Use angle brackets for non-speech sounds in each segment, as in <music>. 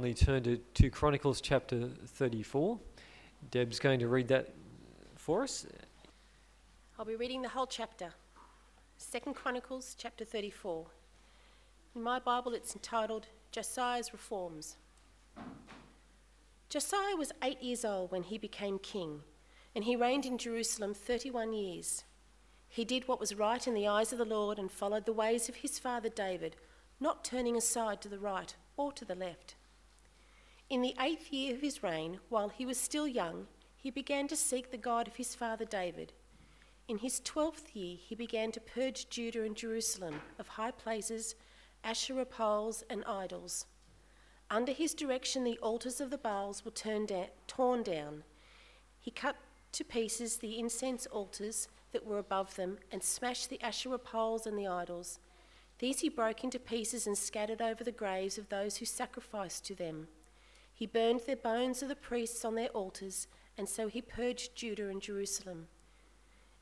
Turn to 2 Chronicles chapter 34. Deb's going to read that for us. I'll be reading the whole chapter. Second Chronicles chapter 34. In my Bible it's entitled Josiah's Reforms. Josiah was 8 years old when he became king, and he reigned in Jerusalem 31 years. He did what was right in the eyes of the Lord and followed the ways of his father David, not turning aside to the right or to the left. In the eighth year of his reign, while he was still young, he began to seek the God of his father David. In his twelfth year, he began to purge Judah and Jerusalem of high places, Asherah poles, and idols. Under his direction, the altars of the Baals were torn down. He cut to pieces the incense altars that were above them and smashed the Asherah poles and the idols. These he broke into pieces and scattered over the graves of those who sacrificed to them. He burned the bones of the priests on their altars, and so he purged Judah and Jerusalem.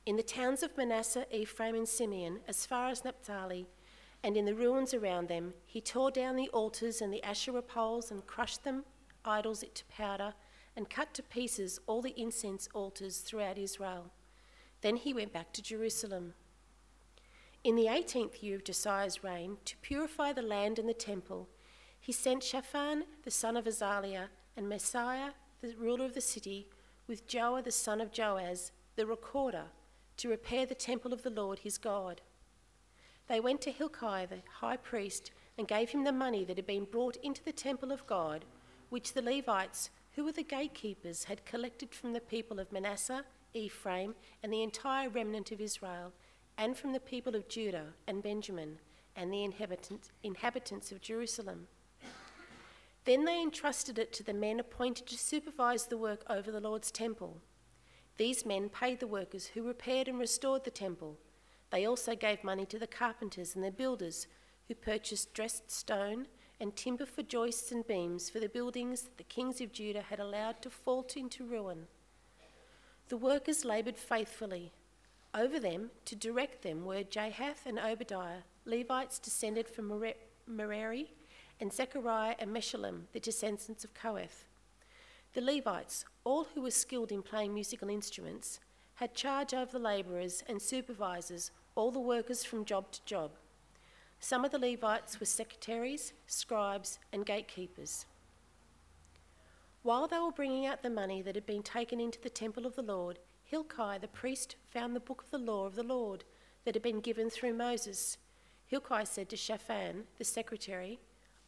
In the towns of Manasseh, Ephraim, and Simeon, as far as Naphtali, and in the ruins around them, he tore down the altars and the Asherah poles and crushed them, idols, it to powder, and cut to pieces all the incense altars throughout Israel. Then he went back to Jerusalem. In the eighteenth year of Josiah's reign, to purify the land and the temple, he sent Shaphan the son of Azaliah and Maaseiah the ruler of the city with Joah the son of Joahaz the recorder to repair the temple of the Lord his God. They went to Hilkiah the high priest and gave him the money that had been brought into the temple of God, which the Levites, who were the gatekeepers, had collected from the people of Manasseh Ephraim, and the entire remnant of Israel, and from the people of Judah and Benjamin, and the inhabitants, inhabitants of Jerusalem. Then they entrusted it to the men appointed to supervise the work over the Lord's temple. These men paid the workers who repaired and restored the temple. They also gave money to the carpenters and the builders who purchased dressed stone and timber for joists and beams for the buildings that the kings of Judah had allowed to fall into ruin. The workers laboured faithfully. Over them, to direct them, were Jahath and Obadiah, Levites descended from Merari, and Zechariah and Meshullam, the descendants of Kohath. The Levites, all who were skilled in playing musical instruments, had charge over the labourers and supervisors, all the workers from job to job. Some of the Levites were secretaries, scribes, and gatekeepers. While they were bringing out the money that had been taken into the temple of the Lord, Hilkiah the priest found the book of the law of the Lord that had been given through Moses. Hilkiah said to Shaphan, the secretary,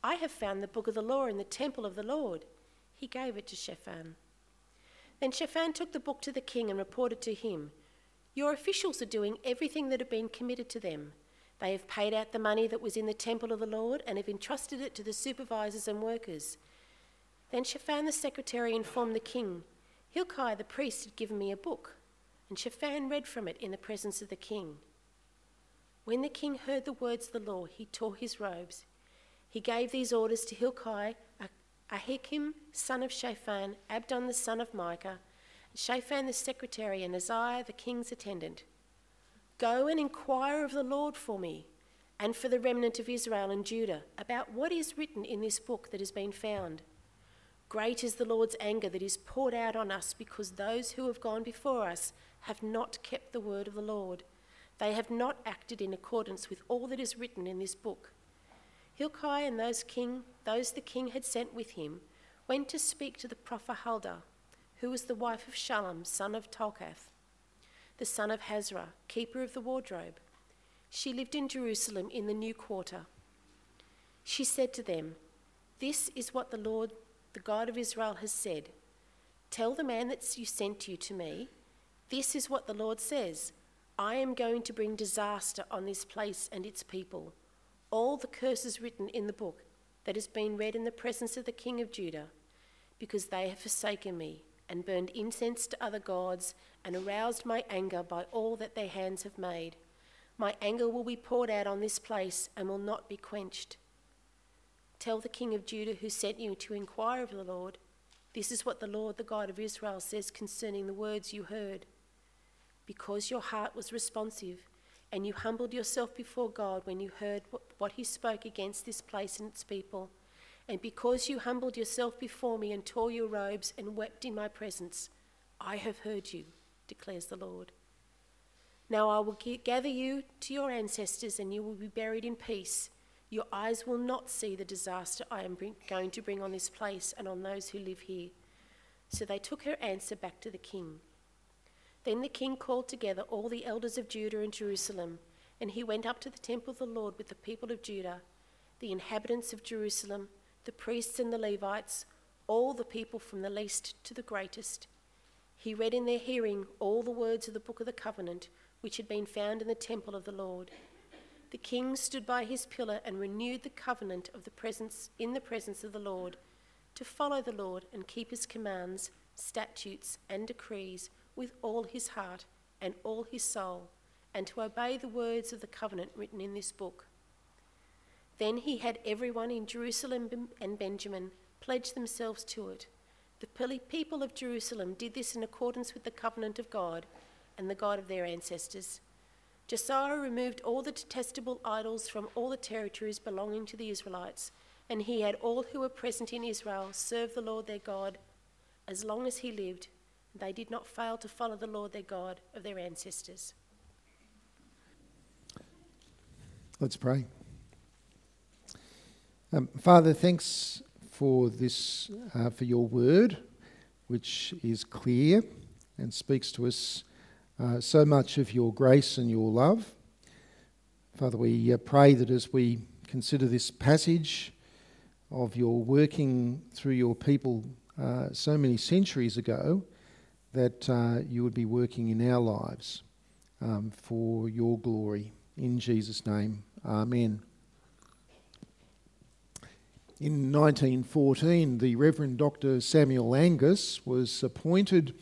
I have found the book of the law in the temple of the Lord. He gave it to Shaphan. Then Shaphan took the book to the king and reported to him, Your officials are doing everything that had been committed to them. They have paid out the money that was in the temple of the Lord and have entrusted it to the supervisors and workers. Then Shaphan the secretary informed the king, Hilkiah the priest had given me a book, and Shaphan read from it in the presence of the king. When the king heard the words of the law, he tore his robes. He gave these orders to Hilkiah, Ahikam, son of Shaphan, Abdon the son of Micah, Shaphan the secretary, and Asaiah the king's attendant. Go and inquire of the Lord for me and for the remnant of Israel and Judah about what is written in this book that has been found. Great is the Lord's anger that is poured out on us because those who have gone before us have not kept the word of the Lord. They have not acted in accordance with all that is written in this book. Hilkiah and those king, those the king had sent with him, went to speak to the prophet Huldah, who was the wife of Shallum, son of Tokhath, the son of Hasrah, keeper of the wardrobe. She lived in Jerusalem in the new quarter. She said to them, This is what the Lord the God of Israel has said, Tell the man that you sent you to me, this is what the Lord says I am going to bring disaster on this place and its people. All the curses written in the book that has been read in the presence of the king of Judah, because they have forsaken me and burned incense to other gods and aroused my anger by all that their hands have made. My anger will be poured out on this place and will not be quenched. Tell the king of Judah who sent you to inquire of the Lord, this is what the Lord, the God of Israel, says concerning the words you heard. Because your heart was responsive, and you humbled yourself before God when you heard what he spoke against this place and its people, And because you humbled yourself before me and tore your robes and wept in my presence, I have heard you, declares the Lord. Now I will gather you to your ancestors, and you will be buried in peace. Your eyes will not see the disaster I am bring, going to bring on this place and on those who live here. So they took her answer back to the king. Then the king called together all the elders of Judah and Jerusalem, and he went up to the temple of the Lord with the people of Judah, the inhabitants of Jerusalem, the priests and the Levites, all the people from the least to the greatest. He read in their hearing all the words of the book of the covenant which had been found in the temple of the Lord. The king stood by his pillar and renewed the covenant of the presence in the presence of the Lord, to follow the Lord and keep his commands, statutes, and decrees with all his heart and all his soul, and to obey the words of the covenant written in this book. Then he had everyone in Jerusalem and Benjamin pledge themselves to it. The people of Jerusalem did this in accordance with the covenant of God and the God of their ancestors. Josiah removed all the detestable idols from all the territories belonging to the Israelites, and he had all who were present in Israel serve the Lord their God as long as he lived. They did not fail to follow the Lord their God of their ancestors. Let's pray. Um, Father, thanks for this, uh, for your word, which is clear and speaks to us uh, so much of your grace and your love. Father, we uh, pray that as we consider this passage of your working through your people uh, so many centuries ago, that uh, you would be working in our lives um, for your glory. In Jesus' name, Amen. In 1914, the Reverend Dr. Samuel Angus was appointed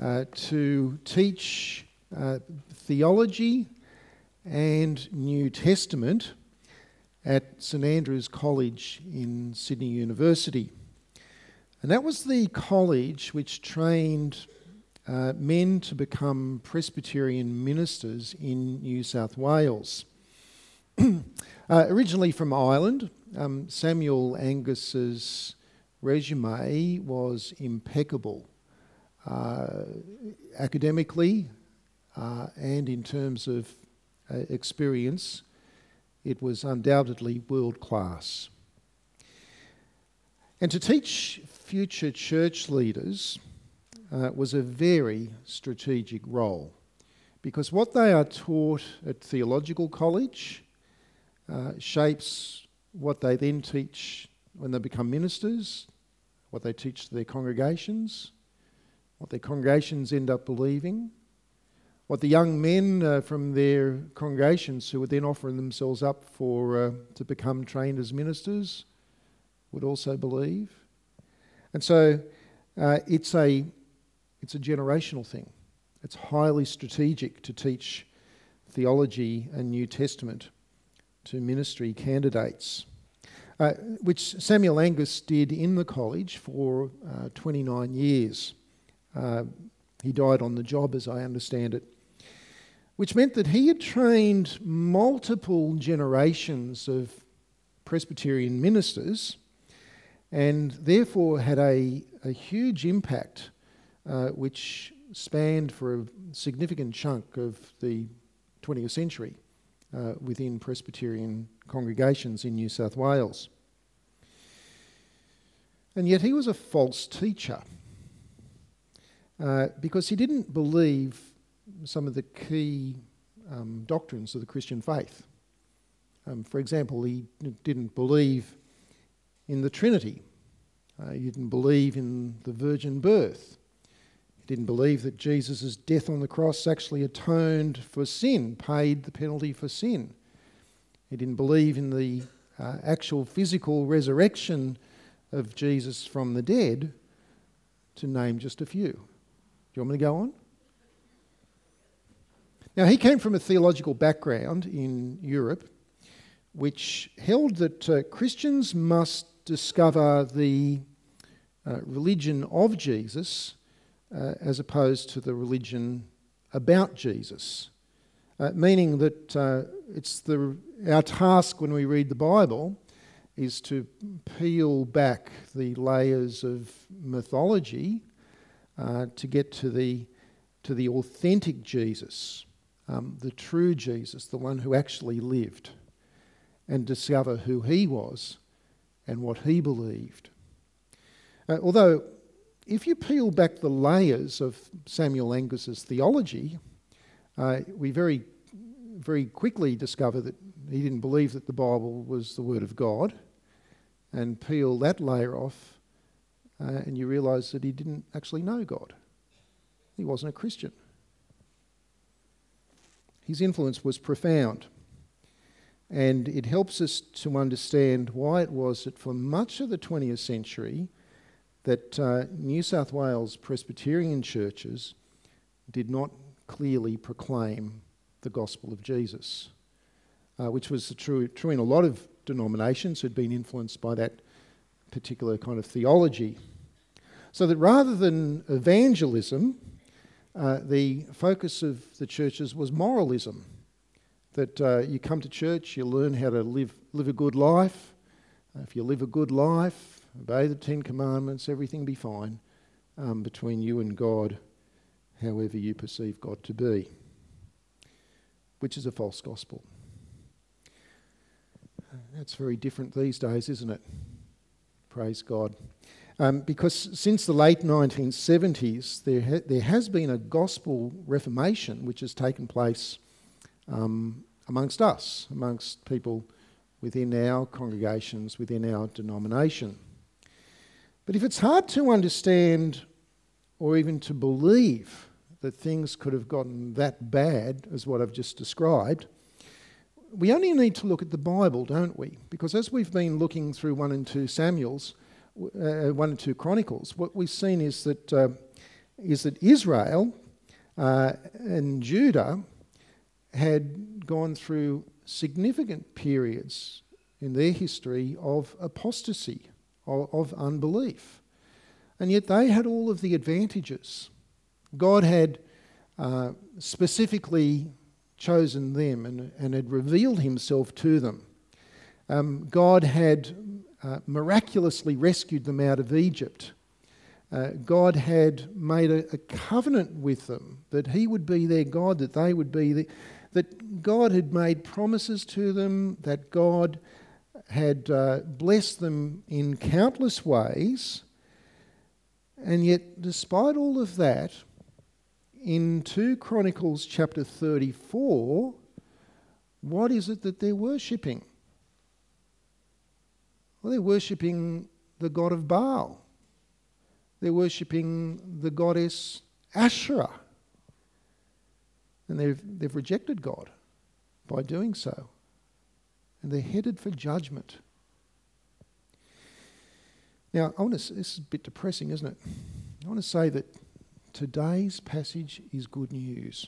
uh, to teach uh, theology and New Testament at St Andrew's College in Sydney University. And that was the college which trained uh, men to become Presbyterian ministers in New South Wales. <clears throat> uh, originally from Ireland, um, Samuel Angus's resume was impeccable uh, academically uh, and in terms of uh, experience, it was undoubtedly world class. And to teach future church leaders uh, was a very strategic role because what they are taught at theological college uh, shapes what they then teach when they become ministers, what they teach to their congregations, what their congregations end up believing, what the young men uh, from their congregations who would then offer themselves up for uh, to become trained as ministers would also believe. And so uh, it's a it's a generational thing. It's highly strategic to teach theology and New Testament to ministry candidates, uh, which Samuel Angus did in the college for uh, 29 years. Uh, he died on the job, as I understand it, which meant that he had trained multiple generations of Presbyterian ministers and therefore had a, a huge impact uh, which spanned for a significant chunk of the 20th century uh, within Presbyterian congregations in New South Wales. And yet he was a false teacher. Uh, because he didn't believe some of the key um, doctrines of the Christian faith. Um, for example, he didn't believe in the Trinity. Uh, he didn't believe in the virgin birth. He didn't believe that Jesus' death on the cross actually atoned for sin, paid the penalty for sin. He didn't believe in the uh, actual physical resurrection of Jesus from the dead, to name just a few Do you want me to go on? Now, he came from a theological background in Europe which held that uh, Christians must discover the uh, religion of Jesus uh, as opposed to the religion about Jesus. Uh, meaning that uh, it's the, our task when we read the Bible is to peel back the layers of mythology uh, to get to the, to the authentic Jesus, um, the true Jesus, the one who actually lived, and discover who he was and what he believed. Uh, although, if you peel back the layers of Samuel Angus's theology, uh, we very, very quickly discover that he didn't believe that the Bible was the Word of God, and peel that layer off, uh, and you realise that he didn't actually know God. He wasn't a Christian. His influence was profound. And it helps us to understand why it was that for much of the 20th century that uh, New South Wales Presbyterian churches did not clearly proclaim the gospel of Jesus, uh, which was true, true in a lot of denominations who'd been influenced by that particular kind of theology. So that rather than evangelism, uh, the focus of the churches was moralism. That uh, you come to church, you learn how to live, live a good life. if you live a good life, obey the Ten Commandments, everything be fine um, between you and God, however you perceive God to be, which is a false gospel. That's very different these days, isn't it? Praise God. Um, because since the late 1970s, there, ha- there has been a gospel reformation which has taken place um, amongst us, amongst people within our congregations, within our denomination. But if it's hard to understand or even to believe that things could have gotten that bad as what I've just described, we only need to look at the Bible, don't we? Because as we've been looking through 1 and 2 Samuel's, uh, 1 and 2 Chronicles, what we've seen is that, uh, is that Israel uh, and Judah had gone through significant periods in their history of apostasy, of, of unbelief. And yet they had all of the advantages. God had uh, specifically chosen them and, and had revealed himself to them. Um, God had uh, miraculously rescued them out of Egypt. Uh, God had made a, a, covenant with them that He would be their God, that they would be the, that God had made promises to them, that God had uh, blessed them in countless ways. And yet, despite all of that, in 2 Chronicles chapter 34, what is it that they're worshipping? Well, they're worshipping the god of Baal. They're worshipping the goddess Asherah. And they've, they've rejected God by doing so. And they're headed for judgment. Now, I want to, this is a bit depressing, isn't it? I want to say that today's passage is good news.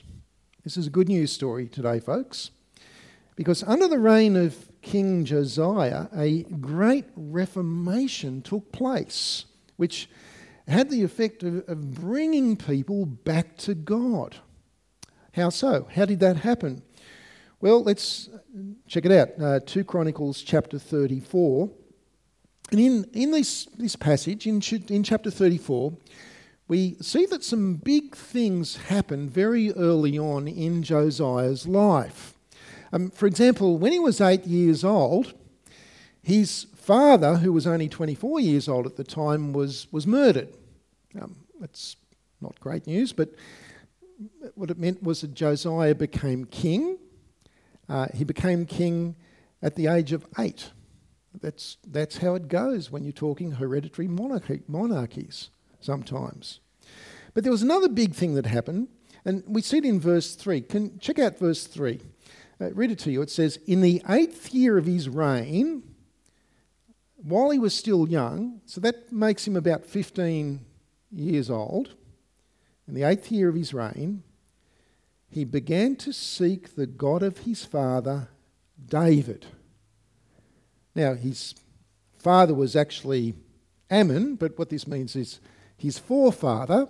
This is a good news story today, folks, because under the reign of King Josiah, a great reformation took place, which had the effect of, of bringing people back to God. How so? How did that happen? Well, let's check it out. Uh, 2 Chronicles chapter 34. And in, in this, this passage, in, in chapter 34, we see that some big things happen very early on in Josiah's life. Um, for example, when he was eight years old, his father, who was only 24 years old at the time, was, was murdered. Um, that's not great news, but what it meant was that Josiah became king. Uh, he became king at the age of eight. That's, that's how it goes when you're talking hereditary monarchy, monarchies sometimes. But there was another big thing that happened, and we see it in verse 3. Can check out verse 3. Uh, read it to you. It says, In the eighth year of his reign, while he was still young, so that makes him about 15 years old, in the eighth year of his reign, he began to seek the God of his father, David. Now, his father was actually Amon, but what this means is his forefather,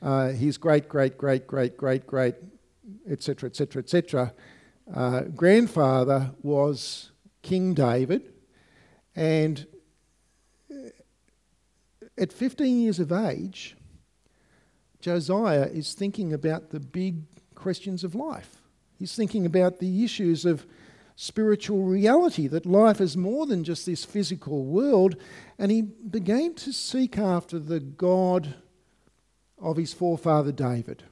uh, his great, great, great, great, great, great, etc., etc., etc., grandfather was King David, And uh, at 15 years of age, Josiah is thinking about the big questions of life. He's thinking about the issues of spiritual reality, that life is more than just this physical world. And he began to seek after the God of his forefather David,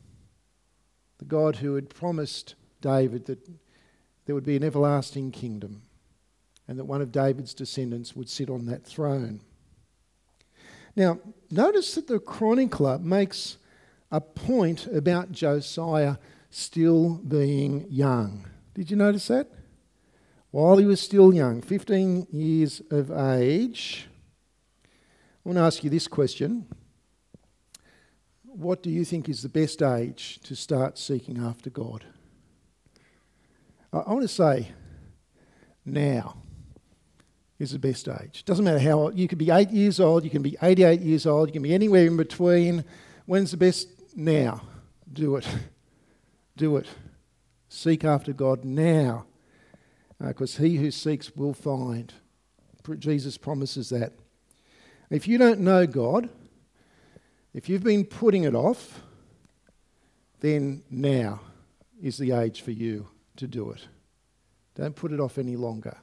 the God who had promised David that there would be an everlasting kingdom and that one of David's descendants would sit on that throne. Now, notice that the chronicler makes a point about Josiah still being young. Did you notice that? While he was still young, 15 years of age, I want to ask you this question. What do you think is the best age to start seeking after God? I want to say now is the best age. Doesn't matter how old. You could be eight years old, you can be 88 years old, you can be anywhere in between. When's the best? Now. Do it. Do it. Seek after God now, because uh, he who seeks will find. Jesus promises that. If you don't know God, if you've been putting it off, then now is the age for you to do it. Don't put it off any longer.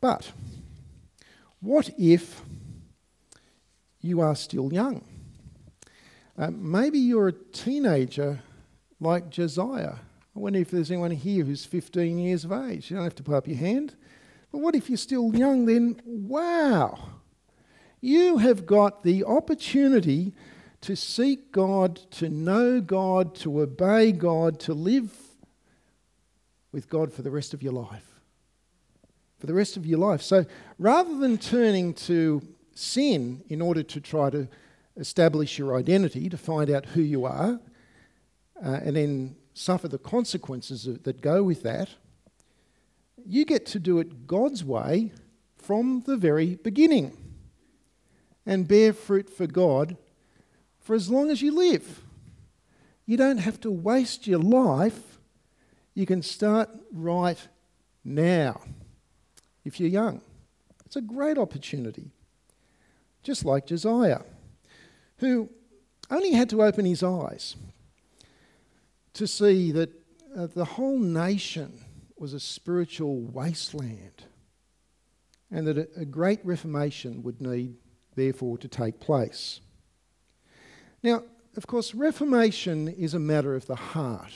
But what if you are still young? Uh, maybe you're a teenager like Josiah. I wonder if there's anyone here who's 15 years of age. You don't have to put up your hand. But what if you're still young then? Wow! You have got the opportunity to seek God, to know God, to obey God, to live with God for the rest of your life. For the rest of your life. So rather than turning to sin in order to try to establish your identity, to find out who you are, uh, and then suffer the consequences that go with that, you get to do it God's way from the very beginning and bear fruit for God for as long as you live. You don't have to waste your life you can start right now if you're young. It's a great opportunity. Just like Josiah, who only had to open his eyes to see that uh, the whole nation was a spiritual wasteland and that a, a great reformation would need, therefore, to take place. Now, of course, reformation is a matter of the heart.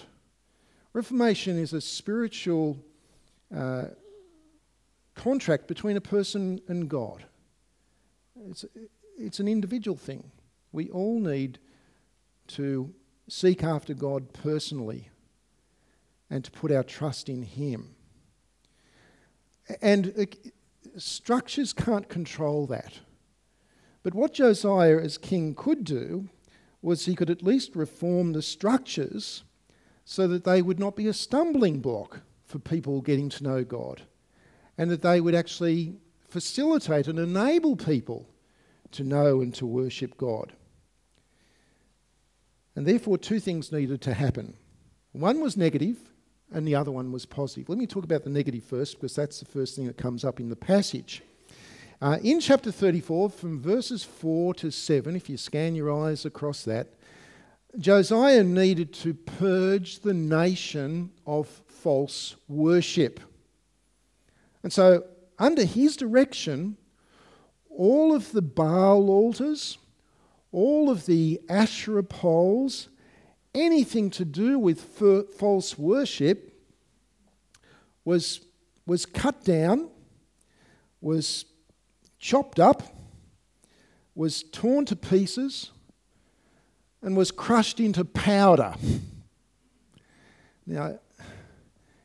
Reformation is a spiritual uh, contract between a person and God. It's, it's an individual thing. We all need to seek after God personally and to put our trust in Him. And uh, structures can't control that. But what Josiah as king could do was he could at least reform the structures so that they would not be a stumbling block for people getting to know God and that they would actually facilitate and enable people to know and to worship God. And therefore, two things needed to happen. One was negative, and the other one was positive. Let me talk about the negative first, because that's the first thing that comes up in the passage. Uh, in chapter 34, from verses 4 to 7, if you scan your eyes across that, Josiah needed to purge the nation of false worship. And so, under his direction, all of the Baal altars, all of the Asherah poles, anything to do with false worship was, was cut down, was chopped up, was torn to pieces and was crushed into powder. Now,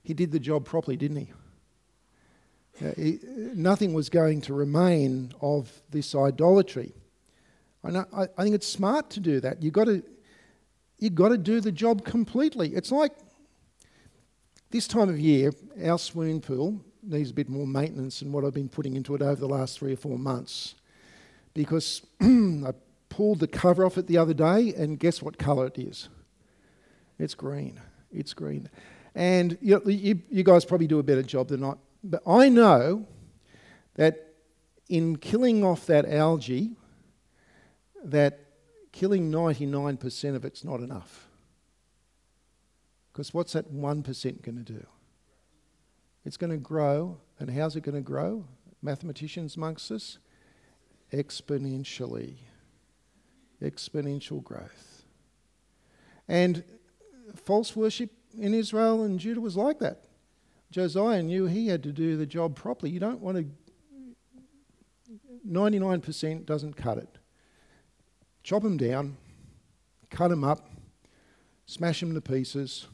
he did the job properly, didn't he? Uh, he nothing was going to remain of this idolatry. I, I, I think it's smart to do that. You've got to, you've got to do the job completely. It's like this time of year, our swimming pool needs a bit more maintenance than what I've been putting into it over the last three or four months because <clears throat> I pulled the cover off it the other day, and guess what colour it is? It's green. It's green. And you, you, you guys probably do a better job than I. But I know that in killing off that algae, that killing 99% of it's not enough. Because what's that 1% going to do? It's going to grow. And how's it going to grow? Mathematicians amongst us? Exponentially. Exponential growth. And false worship in Israel and Judah was like that. Josiah knew he had to do the job properly. You don't want to, 99% doesn't cut it. Chop them down, cut them up, smash them to pieces,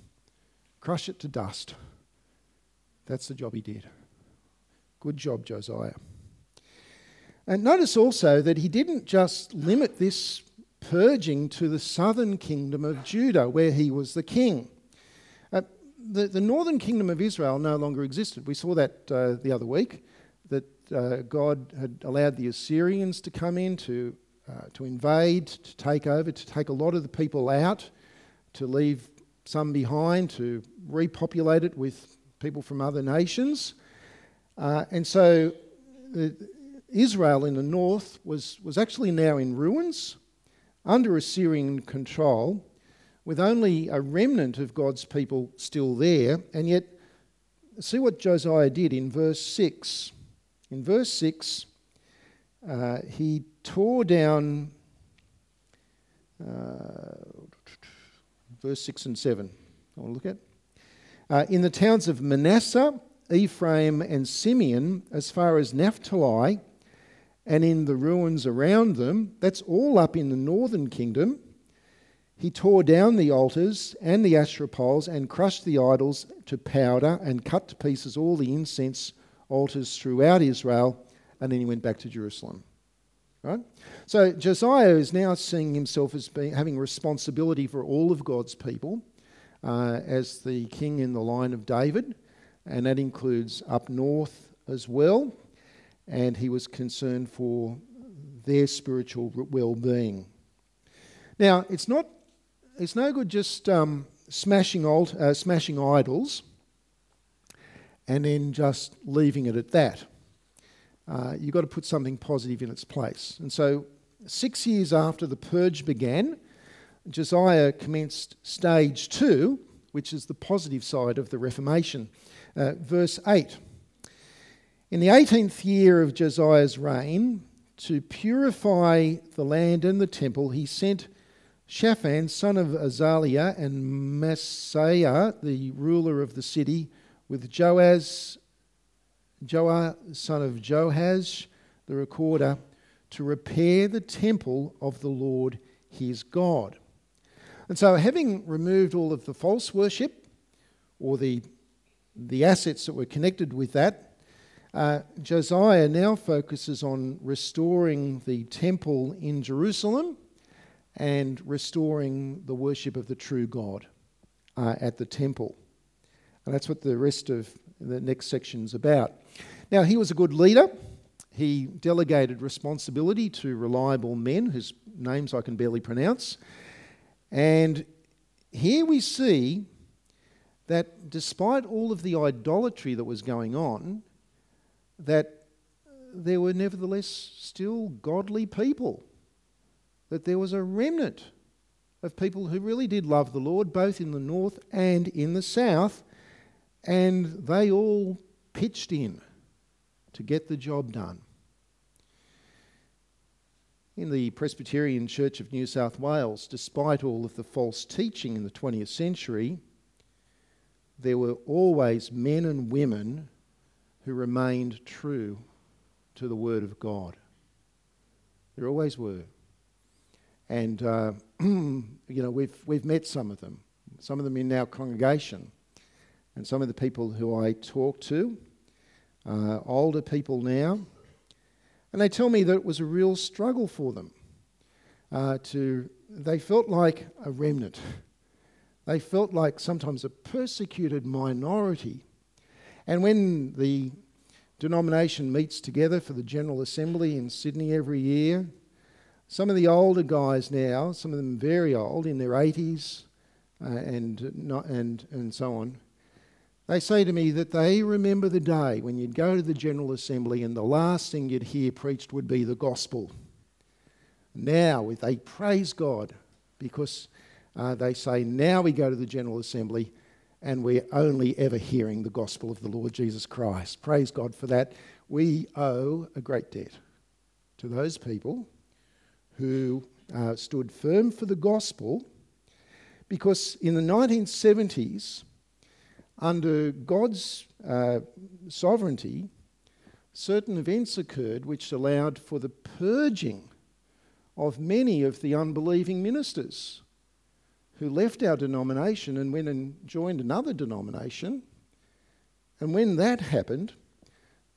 crush it to dust. That's the job he did. Good job, Josiah. And notice also that he didn't just limit this purging to the southern kingdom of Judah, where he was the king. Uh, the, the northern kingdom of Israel no longer existed. We saw that uh, the other week, that uh, God had allowed the Assyrians to come in to, uh, to invade, to take over, to take a lot of the people out, to leave some behind, to repopulate it with people from other nations. Uh, and so uh, Israel in the north was, was actually now in ruins, under Assyrian control, with only a remnant of God's people still there. And yet, see what Josiah did in verse 6. In verse 6, uh, he tore down uh, verse 6 and 7. I want to look at. Uh, in the towns of Manasseh, Ephraim, and Simeon, as far as Naphtali, and in the ruins around them, that's all up in the northern kingdom. He tore down the altars and the Asherah poles and crushed the idols to powder and cut to pieces all the incense altars throughout Israel, and then he went back to Jerusalem. Right? So Josiah is now seeing himself as being, having responsibility for all of God's people uh, as the king in the line of David, and that includes up north as well. And he was concerned for their spiritual well being. Now, it's, not, it's no good just um, smashing, alt, uh, smashing idols and then just leaving it at that. Uh, you've got to put something positive in its place. And so, six years after the purge began, Josiah commenced stage two, which is the positive side of the Reformation. Uh, verse 8 In the 18th year of Josiah's reign, to purify the land and the temple, he sent Shaphan, son of Azaliah, and Maaseiah, the ruler of the city, with Joaz, Joah, son of Joahaz, the recorder, to repair the temple of the Lord his God. And so, having removed all of the false worship or the, the assets that were connected with that, uh, Josiah now focuses on restoring the temple in Jerusalem and restoring the worship of the true God uh, at the temple. And that's what the rest of the next section is about. Now, he was a good leader. He delegated responsibility to reliable men whose names I can barely pronounce. And here we see that despite all of the idolatry that was going on, that there were nevertheless still godly people, that there was a remnant of people who really did love the Lord, both in the north and in the south, and they all pitched in to get the job done. In the Presbyterian Church of New South Wales, despite all of the false teaching in the 20th century, there were always men and women who remained true to the Word of God. There always were. And, uh, <clears throat> you know, we've, we've met some of them, some of them in our congregation, and some of the people who I talk to, uh, older people now, and they tell me that it was a real struggle for them. Uh, to, they felt like a remnant. They felt like sometimes a persecuted minority. And when the denomination meets together for the General Assembly in Sydney every year, some of the older guys now, some of them very old, in their 80s uh, and, and, and so on, They say to me that they remember the day when you'd go to the General Assembly and the last thing you'd hear preached would be the gospel. Now, they praise God because uh, they say, now we go to the General Assembly and we're only ever hearing the gospel of the Lord Jesus Christ. Praise God for that. We owe a great debt to those people who uh, stood firm for the gospel because in the 1970s, under God's uh, sovereignty, certain events occurred which allowed for the purging of many of the unbelieving ministers who left our denomination and went and joined another denomination. And when that happened,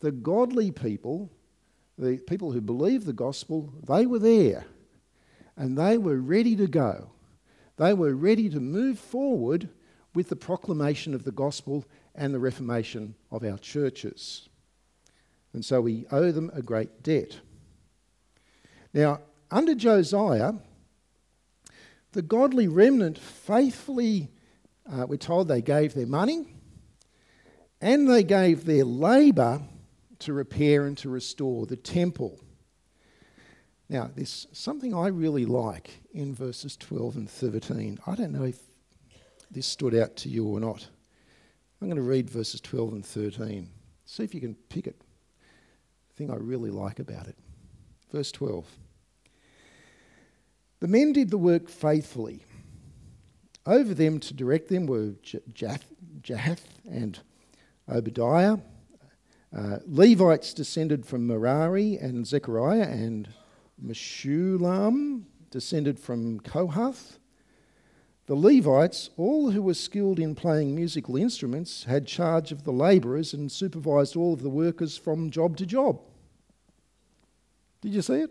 the godly people, the people who believed the gospel, they were there and they were ready to go. They were ready to move forward with the proclamation of the gospel and the reformation of our churches. And so we owe them a great debt. Now, under Josiah, the godly remnant faithfully, uh, we're told they gave their money and they gave their labour to repair and to restore the temple. Now, there's something I really like in verses 12 and 13. I don't know if this stood out to you or not. I'm going to read verses 12 and 13. See if you can pick it. The thing I really like about it. Verse 12. The men did the work faithfully. Over them to direct them were Jahath and Obadiah. Uh, Levites descended from Merari and Zechariah, and Meshullam descended from Kohath. The Levites, all who were skilled in playing musical instruments, had charge of the labourers and supervised all of the workers from job to job. Did you see it?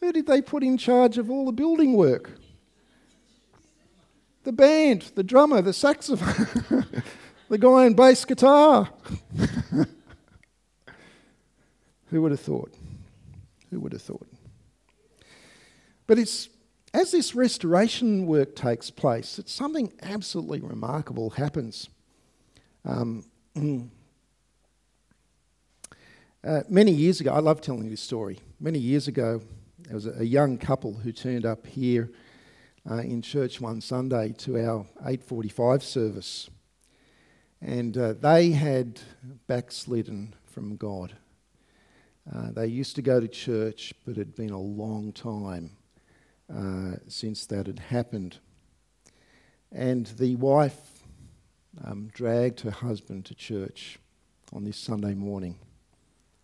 Who did they put in charge of all the building work? The band, the drummer, the saxophone, <laughs> the guy on bass guitar. <laughs> Who would have thought? Who would have thought? But it's as this restoration work takes place, it's something absolutely remarkable happens. Um, <clears throat> uh, many years ago, I love telling this story. Many years ago, there was a, young couple who turned up here uh, in church one Sunday to our 8:45 service, and uh, they had backslidden from God. Uh, they used to go to church, but it had been a long time uh, since that had happened. And the wife um, dragged her husband to church on this Sunday morning.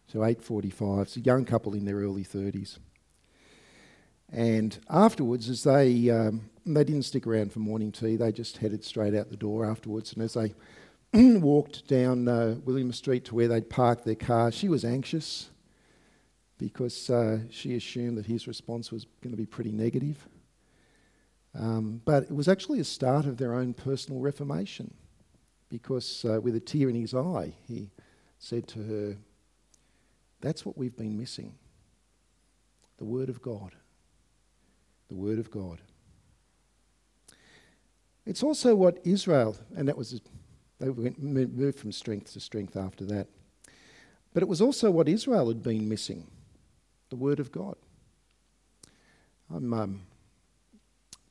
So 8:45. It's a young couple in their early 30s. And afterwards, as they um, they didn't stick around for morning tea, they just headed straight out the door afterwards. And as they <clears throat> walked down uh, William Street to where they'd parked their car, she was anxious because uh, she assumed that his response was going to be pretty negative. Um, but it was actually a start of their own personal reformation because, uh, with a tear in his eye, he said to her, That's what we've been missing the Word of God the Word of God. It's also what Israel, and that was, they went, moved from strength to strength after that. But it was also what Israel had been missing the Word of God. I'm um,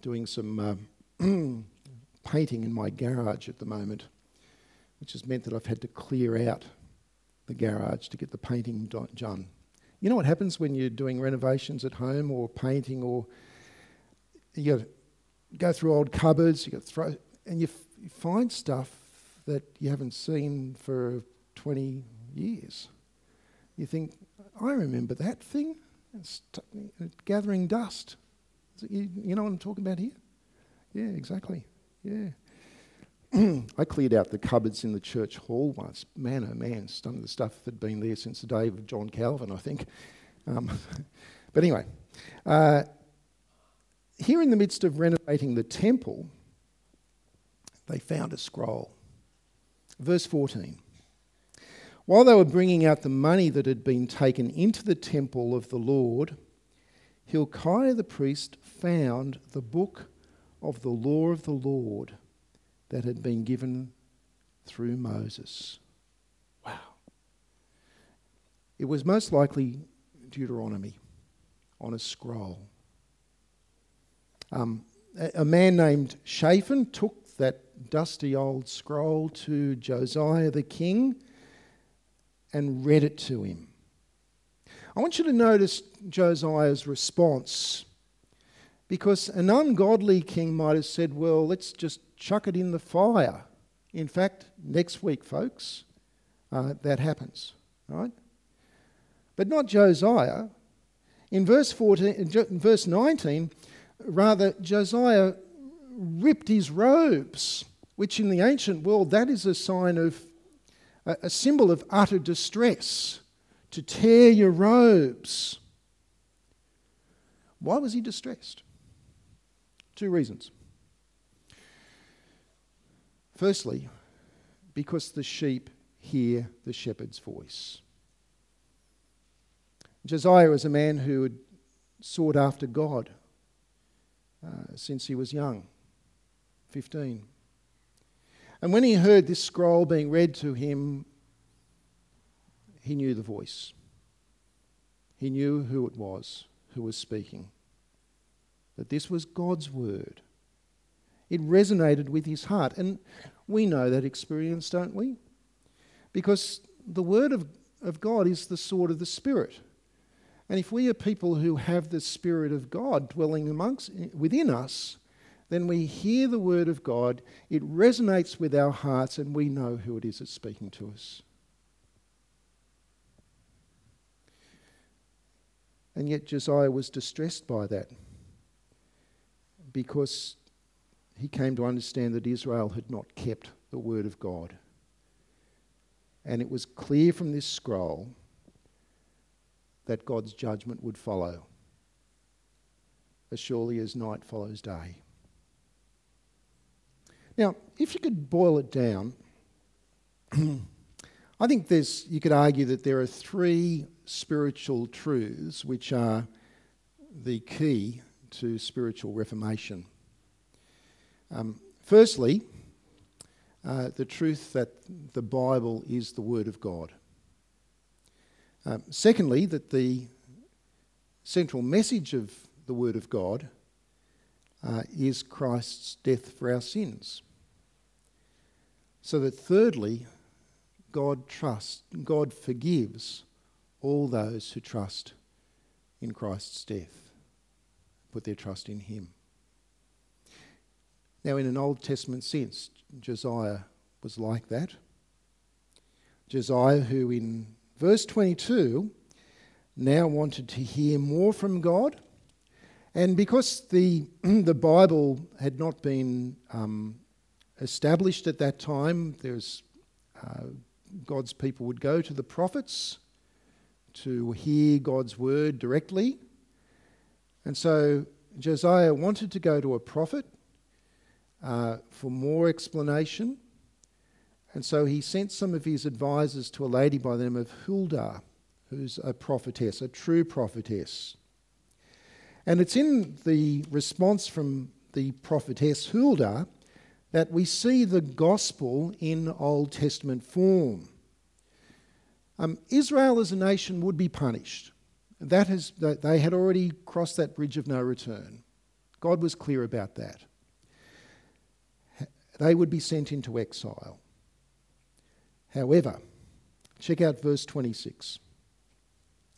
doing some uh, <clears throat> painting in my garage at the moment, which has meant that I've had to clear out the garage to get the painting done. You know what happens when you're doing renovations at home or painting or you go through old cupboards, you throw, and you, f- you find stuff that you haven't seen for 20 years. You think, I remember that thing. It's t- gathering dust. You, you know what I'm talking about here? Yeah, exactly. Yeah. <clears throat> I cleared out the cupboards in the church hall once. Man, oh man, some of the stuff had been there since the day of John Calvin, I think. Um, <laughs> but anyway, uh, here in the midst of renovating the temple, they found a scroll. Verse 14. While they were bringing out the money that had been taken into the temple of the Lord, Hilkiah the priest found the book of the law of the Lord that had been given through Moses. Wow. It was most likely Deuteronomy on a scroll. Um, a, a man named Shaphan took that dusty old scroll to Josiah the king and read it to him. I want you to notice Josiah's response because an ungodly king might have said, Well, let's just chuck it in the fire. In fact, next week, folks, uh, that happens, right? But not Josiah. In verse 14, in verse 19, rather, Josiah ripped his robes, which in the ancient world, that is a sign of a, symbol of utter distress to tear your robes. Why was he distressed? Two reasons. Firstly, because the sheep hear the shepherd's voice. Josiah was a man who had sought after God uh, since he was young, 15. And when he heard this scroll being read to him, he knew the voice. He knew who it was who was speaking. That this was God's word. It resonated with his heart. And we know that experience, don't we? Because the word of, of God is the sword of the Spirit. And if we are people who have the Spirit of God dwelling amongst within us, then we hear the word of God, it resonates with our hearts, and we know who it is that's speaking to us. And yet Josiah was distressed by that because he came to understand that Israel had not kept the word of God. And it was clear from this scroll that God's judgment would follow, as surely as night follows day. Now, if you could boil it down, <clears throat> I think there's, you could argue that there are three spiritual truths which are the key to spiritual reformation. Um, firstly, uh, the truth that the Bible is the Word of God. Um, secondly, that the central message of the Word of God uh, is Christ's death for our sins. So that thirdly, God trusts, God forgives all those who trust in Christ's death, put their trust in Him. Now, in an Old Testament sense, Josiah was like that. Josiah, who in verse 22 now wanted to hear more from God, and because the, <clears throat> the Bible had not been um, established at that time, there's uh, God's people would go to the prophets to hear God's word directly. And so Josiah wanted to go to a prophet uh, for more explanation. And so he sent some of his advisors to a lady by the name of Huldah, who's a prophetess, a true prophetess. And it's in the response from the prophetess Huldah that we see the gospel in Old Testament form. Um, Israel as a nation would be punished. That has, they had already crossed that bridge of no return. God was clear about that. They would be sent into exile. However, check out verse 26.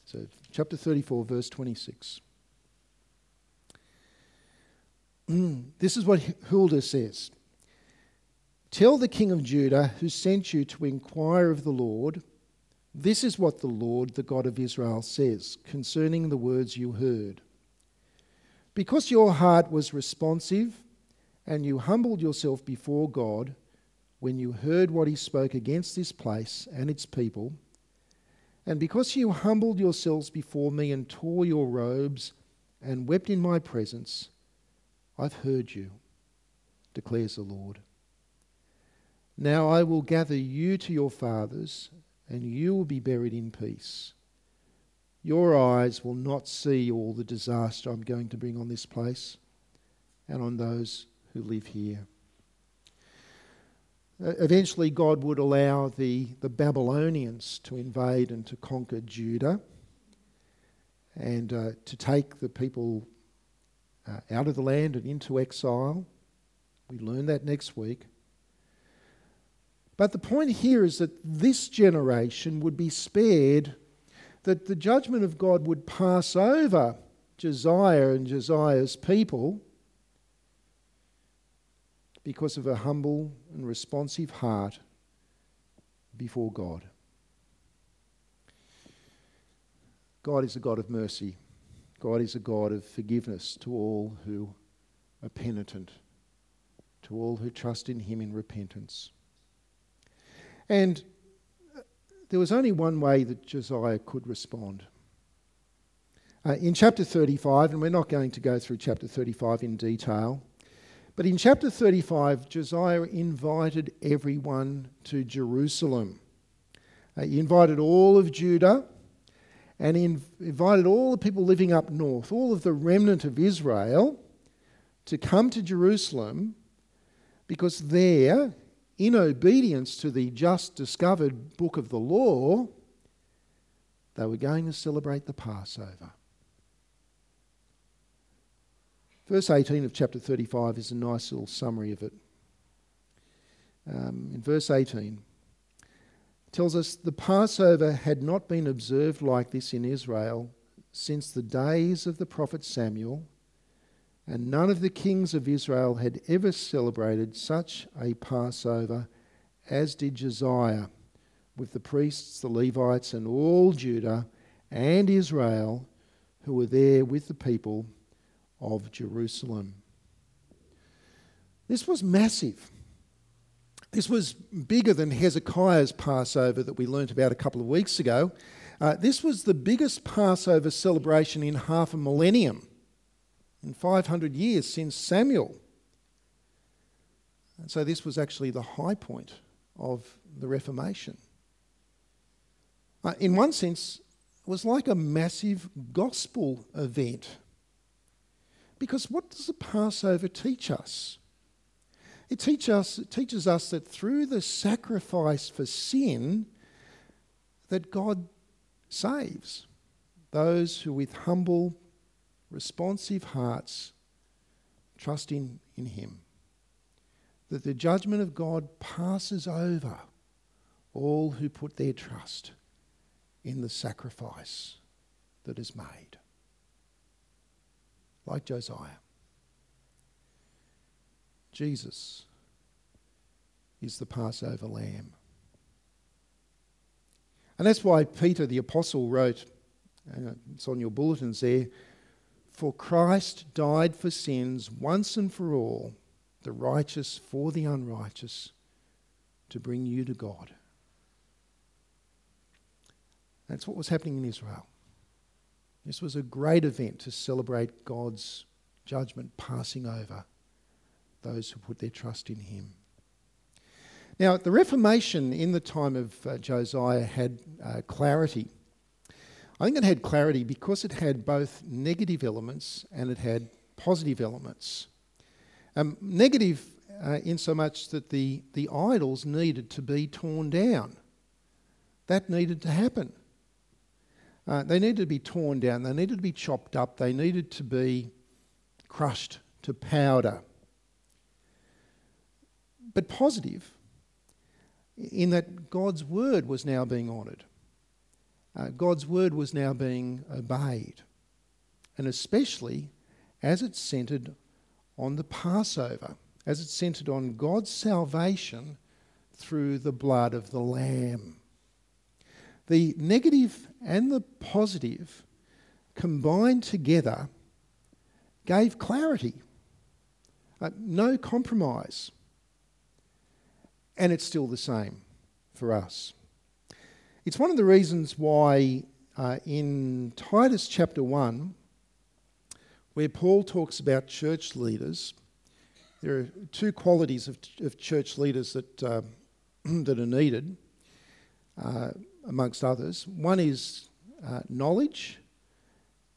So, chapter 34, verse 26. Mm, this is what Huldah says Tell the king of Judah who sent you to inquire of the Lord this is what the Lord, the God of Israel, says concerning the words you heard. Because your heart was responsive and you humbled yourself before God when you heard what he spoke against this place and its people, and because you humbled yourselves before me and tore your robes and wept in my presence, I've heard you, declares the Lord. Now I will gather you to your fathers and you will be buried in peace. Your eyes will not see all the disaster I'm going to bring on this place and on those who live here. eventually, God would allow the, the Babylonians to invade and to conquer Judah and uh, to take the people uh, out of the land and into exile. We learn that next week. But the point here is that this generation would be spared, that the judgment of God would pass over Josiah and Josiah's people because of a humble and responsive heart before God. God is a God of mercy. God is a God of forgiveness to all who are penitent, to all who trust in Him in repentance. And there was only one way that Josiah could respond. Uh, in chapter 35, and we're not going to go through chapter 35 in detail, but in chapter 35, Josiah invited everyone to Jerusalem. Uh, he invited all of Judah and he invited all the people living up north, all of the remnant of Israel, to come to Jerusalem because there, in obedience to the just discovered book of the law, they were going to celebrate the Passover. Verse 18 of chapter 35 is a nice little summary of it. Um, in verse 18, tells us the Passover had not been observed like this in Israel since the days of the prophet Samuel, and none of the kings of Israel had ever celebrated such a Passover as did Josiah, with the priests, the Levites, and all Judah and Israel who were there with the people of Jerusalem. This was massive. This was bigger than Hezekiah's Passover that we learnt about a couple of weeks ago. Uh, this was the biggest Passover celebration in half a millennium, in 500 years since Samuel. And so this was actually the high point of the Reformation. Uh, in one sense, it was like a massive gospel event. Because what does the Passover teach us? It, teach us, it teaches us that through the sacrifice for sin, that God saves those who with humble, responsive hearts trust in, in Him. That the judgment of God passes over all who put their trust in the sacrifice that is made like Josiah. Jesus is the Passover lamb. And that's why Peter the Apostle wrote, uh, it's on your bulletins there, for Christ died for sins once and for all, the righteous for the unrighteous, to bring you to God. That's what was happening in Israel. This was a great event to celebrate God's judgment passing over those who put their trust in Him. Now, the Reformation in the time of uh, Josiah had uh, clarity. I think it had clarity because it had both negative elements and it had positive elements. Um, negative uh, in so much that the, the idols needed to be torn down. That needed to happen. Uh, they needed to be torn down, they needed to be chopped up, they needed to be crushed to powder. But positive, in that God's word was now being honoured. Uh, God's word was now being obeyed. And especially as it centred on the Passover, as it centred on God's salvation through the blood of the Lamb. The negative and the positive combined together gave clarity, uh, no compromise. And it's still the same for us. It's one of the reasons why uh, in Titus chapter 1, where Paul talks about church leaders, there are two qualities of, of church leaders that, uh, <clears throat> that are needed. Uh, amongst others. One is uh, knowledge,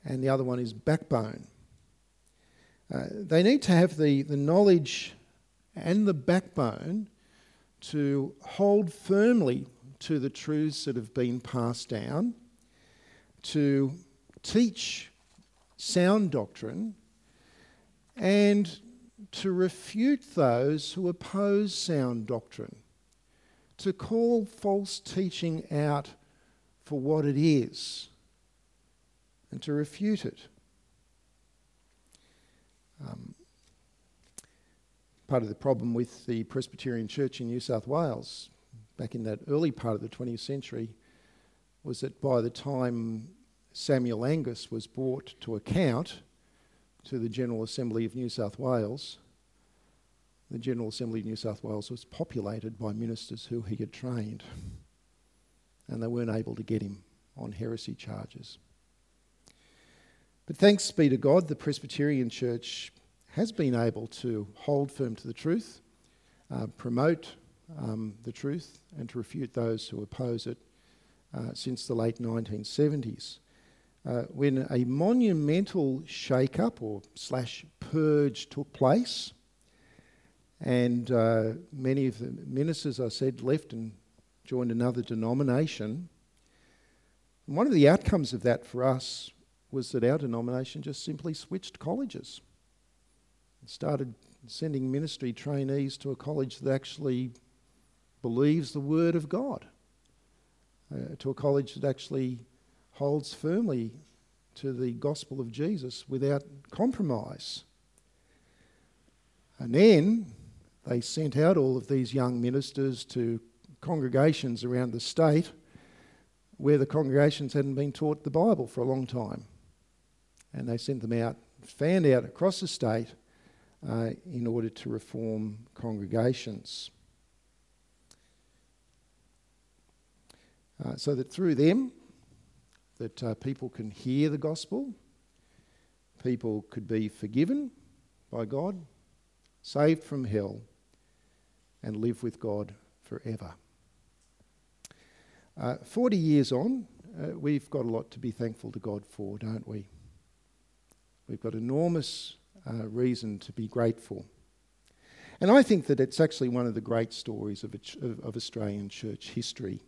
and the other one is backbone. Uh, they need to have the, the knowledge and the backbone to hold firmly to the truths that have been passed down, to teach sound doctrine, and to refute those who oppose sound doctrine, to call false teaching out for what it is, and to refute it. Part of the problem with the Presbyterian Church in New South Wales back in that early part of the 20th century was that by the time Samuel Angus was brought to account to the General Assembly of New South Wales, the General Assembly of New South Wales was populated by ministers who he had trained, and they weren't able to get him on heresy charges. But thanks be to God, the Presbyterian Church has been able to hold firm to the truth, uh, promote um, the truth, and to refute those who oppose it uh, since the late 1970s. Uh, when a monumental shake-up or slash purge took place, and uh, many of the ministers, I said, left and joined another denomination. one of the outcomes of that for us was that our denomination just simply switched colleges started sending ministry trainees to a college that actually believes the Word of God, uh, to a college that actually holds firmly to the gospel of Jesus without compromise. And then they sent out all of these young ministers to congregations around the state where the congregations hadn't been taught the Bible for a long time. And they sent them out, fanned out across the state uh, in order to reform congregations. Uh, so that through them, that uh, people can hear the gospel, people could be forgiven by God, saved from hell, and live with God forever. Uh, 40 years on, uh, we've got a lot to be thankful to God for, don't we? We've got enormous uh, reason to be grateful. And I think that it's actually one of the great stories of, ch- of Australian church history,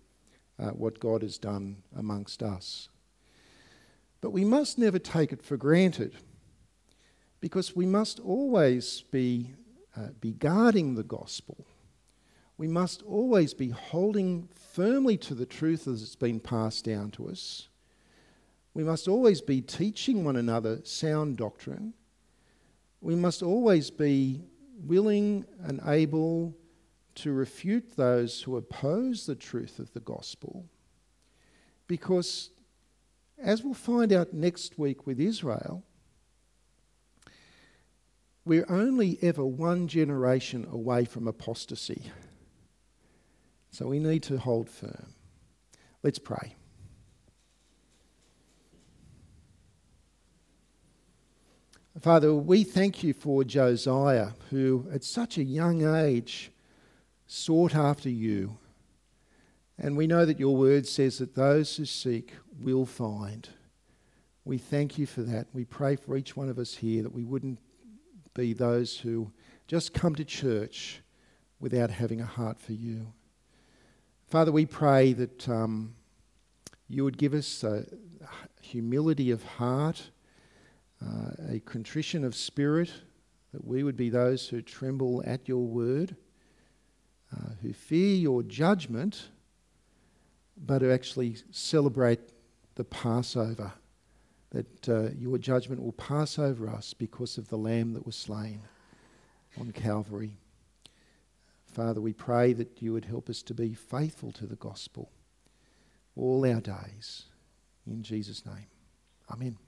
uh, what God has done amongst us. But we must never take it for granted because we must always be, uh, be guarding the gospel. We must always be holding firmly to the truth as it's been passed down to us. We must always be teaching one another sound doctrine we must always be willing and able to refute those who oppose the truth of the gospel. Because, as we'll find out next week with Israel, we're only ever one generation away from apostasy. So we need to hold firm. Let's pray. Father, we thank you for Josiah, who at such a young age sought after you. And we know that your word says that those who seek will find. We thank you for that. We pray for each one of us here that we wouldn't be those who just come to church without having a heart for you. Father, we pray that um, you would give us a humility of heart uh, a contrition of spirit, that we would be those who tremble at your word, uh, who fear your judgment, but who actually celebrate the Passover, that uh, your judgment will pass over us because of the Lamb that was slain on Calvary. Father, we pray that you would help us to be faithful to the gospel all our days. In Jesus' name. Amen.